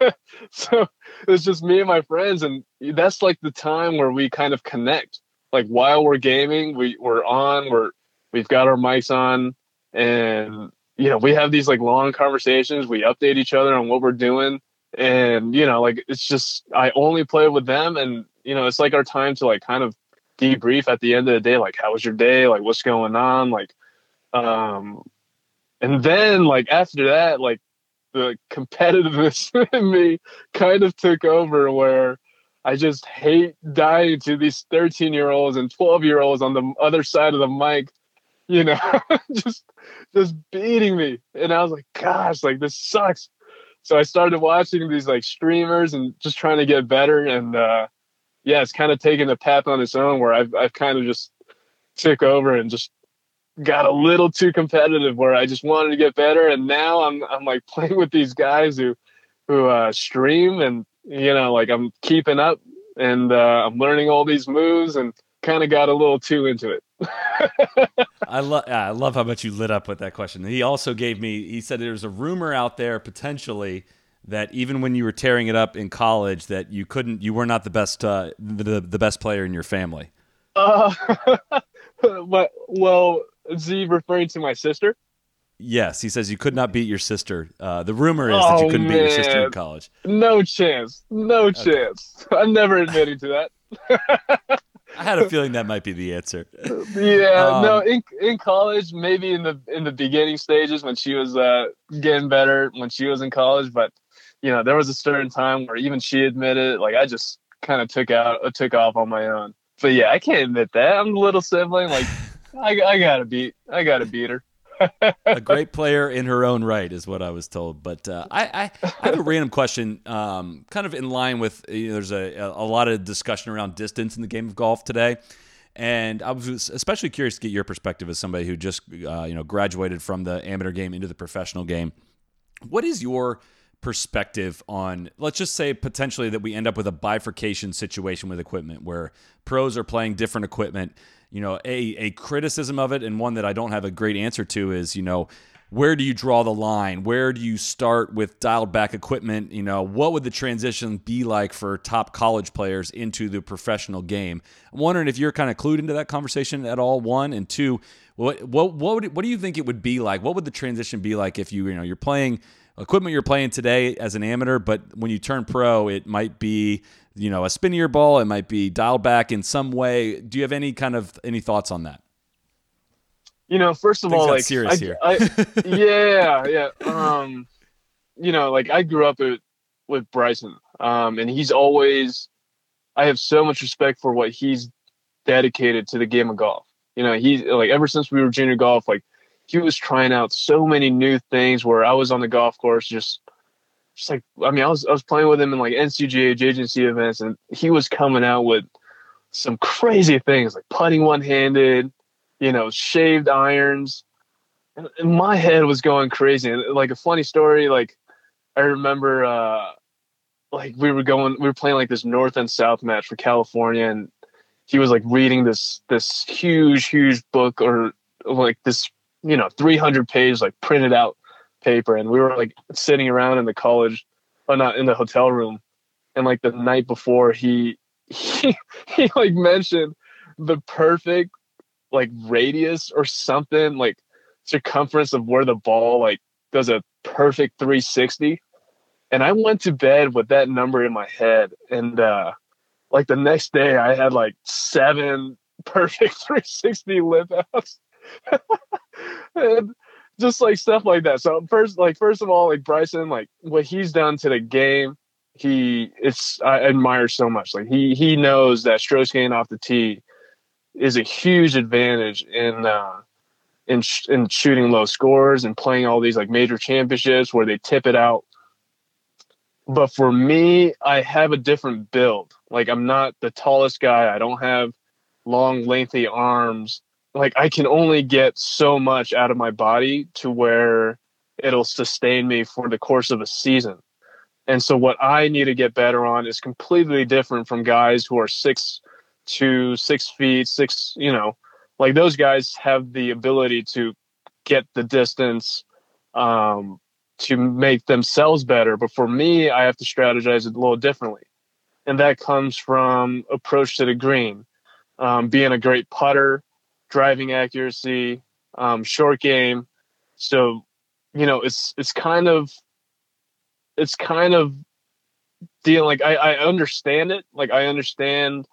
so it's just me and my friends, and that's like the time where we kind of connect. Like while we're gaming, we we're on. We're we've got our mics on, and you know we have these like long conversations. We update each other on what we're doing, and you know like it's just I only play with them, and you know it's like our time to like kind of debrief at the end of the day. Like how was your day? Like what's going on? Like um and then like after that like the competitiveness in me kind of took over where I just hate dying to these 13 year olds and 12 year olds on the other side of the mic, you know, just just beating me. And I was like, gosh, like this sucks. So I started watching these like streamers and just trying to get better. And uh yeah, it's kind of taken a path on its own where I've I've kind of just took over and just got a little too competitive where I just wanted to get better and now I'm I'm like playing with these guys who who uh stream and you know like I'm keeping up and uh I'm learning all these moves and kind of got a little too into it. I love I love how much you lit up with that question. He also gave me he said there's a rumor out there potentially that even when you were tearing it up in college that you couldn't you were not the best uh, the the best player in your family. Uh but well is he referring to my sister? Yes, he says you could not beat your sister. Uh, the rumor is that you Oh, couldn't beat your sister in college. No chance. No chance. I'm never admitting to that. I had a feeling that might be the answer. Yeah, Um, no, in in college, maybe in the in the beginning stages when she was uh getting better when she was in college, but you know, there was a certain time where even she admitted like I just kind of took out uh, took off on my own. But yeah, I can't admit that. I'm the little sibling, like I I gotta beat I gotta beat her. a great player in her own right is what I was told. But uh, I, I, I have a random question, um, kind of in line with you know, there's a, a lot of discussion around distance in the game of golf today. And I was especially curious to get your perspective as somebody who just uh, you know graduated from the amateur game into the professional game. What is your perspective on let's just say potentially that we end up with a bifurcation situation with equipment where pros are playing different equipment. You know a a criticism of it and one that I don't have a great answer to is you know where do you draw the line? Where do you start with dialed back equipment? You know what would the transition be like for top college players into the professional game? I'm wondering if you're kind of clued into that conversation at all one and two what what what would what do you think it would be like? What would the transition be like if you you know you're playing equipment you're playing today as an amateur, but when you turn pro, it might be you know a spinnier ball, it might be dialed back in some way. Do you have any kind of any thoughts on that? You know, first of Things all, like serious I, here. I, yeah, yeah. Um, you know, like I grew up with, with Bryson, um, and he's always. I have so much respect for what he's dedicated to the game of golf. You know, he like ever since we were junior golf, like he was trying out so many new things. Where I was on the golf course, just, just like I mean, I was I was playing with him in like NCGA agency events, and he was coming out with some crazy things like putting one handed, you know, shaved irons. And, and my head was going crazy. And like a funny story, like I remember uh like we were going we were playing like this north and south match for California and he was like reading this this huge, huge book or like this, you know, three hundred page like printed out paper. And we were like sitting around in the college or not in the hotel room. And like the night before he he, he like mentioned the perfect like radius or something like circumference of where the ball like does a perfect 360 and i went to bed with that number in my head. And uh like the next day i had like seven perfect 360 lip outs and just like stuff like that. So first like first of all like bryson like what he's done to the game he it's i admire so much. Like he he knows that stroke gain off the tee is a huge advantage in uh in sh- in shooting low scores and playing all these like major championships where they tip it out. But for me i have a different build. Like i'm not the tallest guy. I don't have long lengthy arms like i can only get so much out of my body to where it'll sustain me for the course of a season and so what I need to get better on is completely different from guys who are six to six feet, six, you know, like those guys have the ability to get the distance um, to make themselves better. But for me, I have to strategize it a little differently. And that comes from approach to the green, um, being a great putter, driving accuracy, um, short game. So, you know, it's it's kind of it's kind of dealing like I, I understand it. Like I understand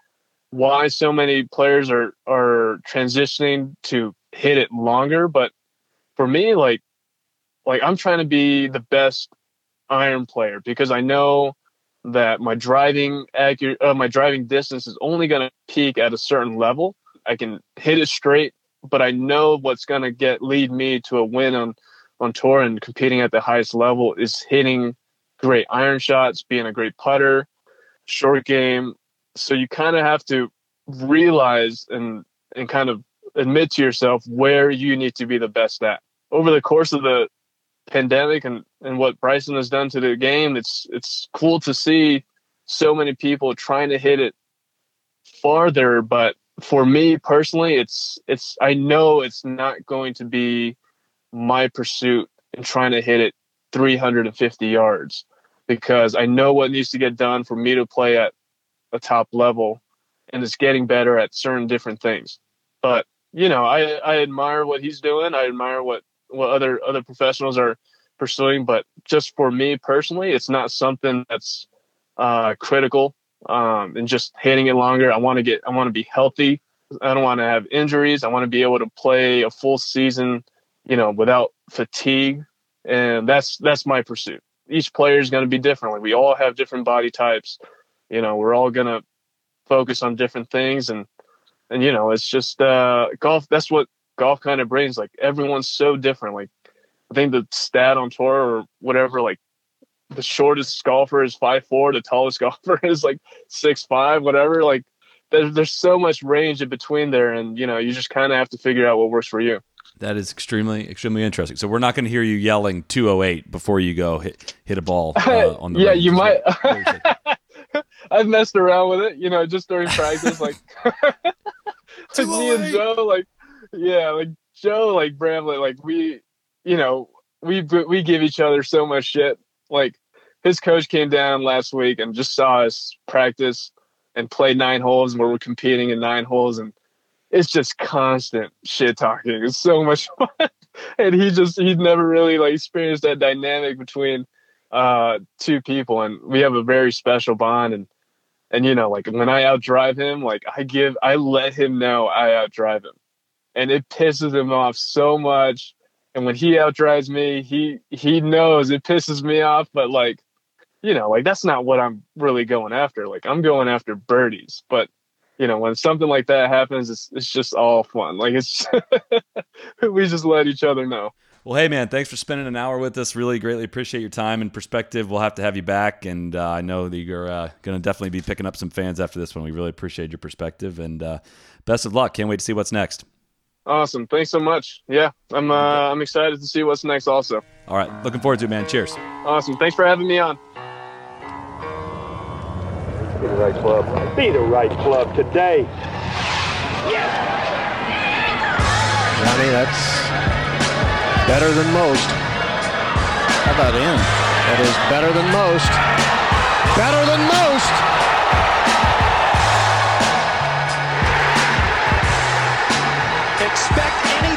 why so many players are are transitioning to hit it longer, but for me, like like I'm trying to be the best iron player because I know that my driving accurate uh, my driving distance is only going to peak at a certain level. I can hit it straight, but I know what's going to get lead me to a win on on tour and competing at the highest level is hitting great iron shots, being a great putter, short game. So you kind of have to realize and and kind of admit to yourself where you need to be the best at. Over the course of the pandemic and, and what Bryson has done to the game, it's it's cool to see so many people trying to hit it farther. But for me personally, it's it's I know it's not going to be my pursuit in trying to hit it 350 yards because I know what needs to get done for me to play at a top level and it's getting better at certain different things. But you know, I I admire what he's doing. I admire what what other other professionals are pursuing, but just for me personally, it's not something that's uh, critical. Um, and just hitting it longer, I want to get, I want to be healthy. I don't want to have injuries. I want to be able to play a full season, you know, without fatigue, and that's that's my pursuit. Each player is going to be different. Like we all have different body types. You know, we're all going to focus on different things, and and you know, it's just uh, golf. That's what golf kind of brings. Like everyone's so different. Like I think the stat on tour or whatever, like the shortest golfer is five four, the tallest golfer is like six five, whatever. Like there's there's so much range in between there, and you know you just kind of have to figure out what works for you. That is extremely extremely interesting. So we're not going to hear you yelling 208 before you go hit hit a ball uh, on the yeah, range. you might. I've messed around with it, you know, just during practice, like to me and Joe, like yeah, like Joe, like Bramlett, like we, you know, we we give each other so much shit. Like his coach came down last week and just saw us practice and play nine holes, and we are competing in nine holes, and it's just constant shit talking. It's so much fun, and he just he's never really like experienced that dynamic between uh two people, and we have a very special bond, and and you know like when I outdrive him, like I give I let him know I outdrive him and it pisses him off so much. And when he outdrives me, he he knows it pisses me off, but like, you know, like that's not what I'm really going after. Like I'm going after birdies, but you know, when something like that happens, it's it's just all fun. Like it's we just let each other know. Well, hey man, thanks for spending an hour with us. Really greatly appreciate your time and perspective. We'll have to have you back, and uh, I know that you're uh, going to definitely be picking up some fans after this one. We really appreciate your perspective, and uh, best of luck. Can't wait to see what's next. Awesome. Thanks so much. Yeah, I'm uh, I'm excited to see what's next. Also. All right. Looking forward to it, man. Cheers. Awesome. Thanks for having me on. Be the right club. Be the right club today. Johnny, that's better than most. How about in? That is better than most. Better than most. Expect any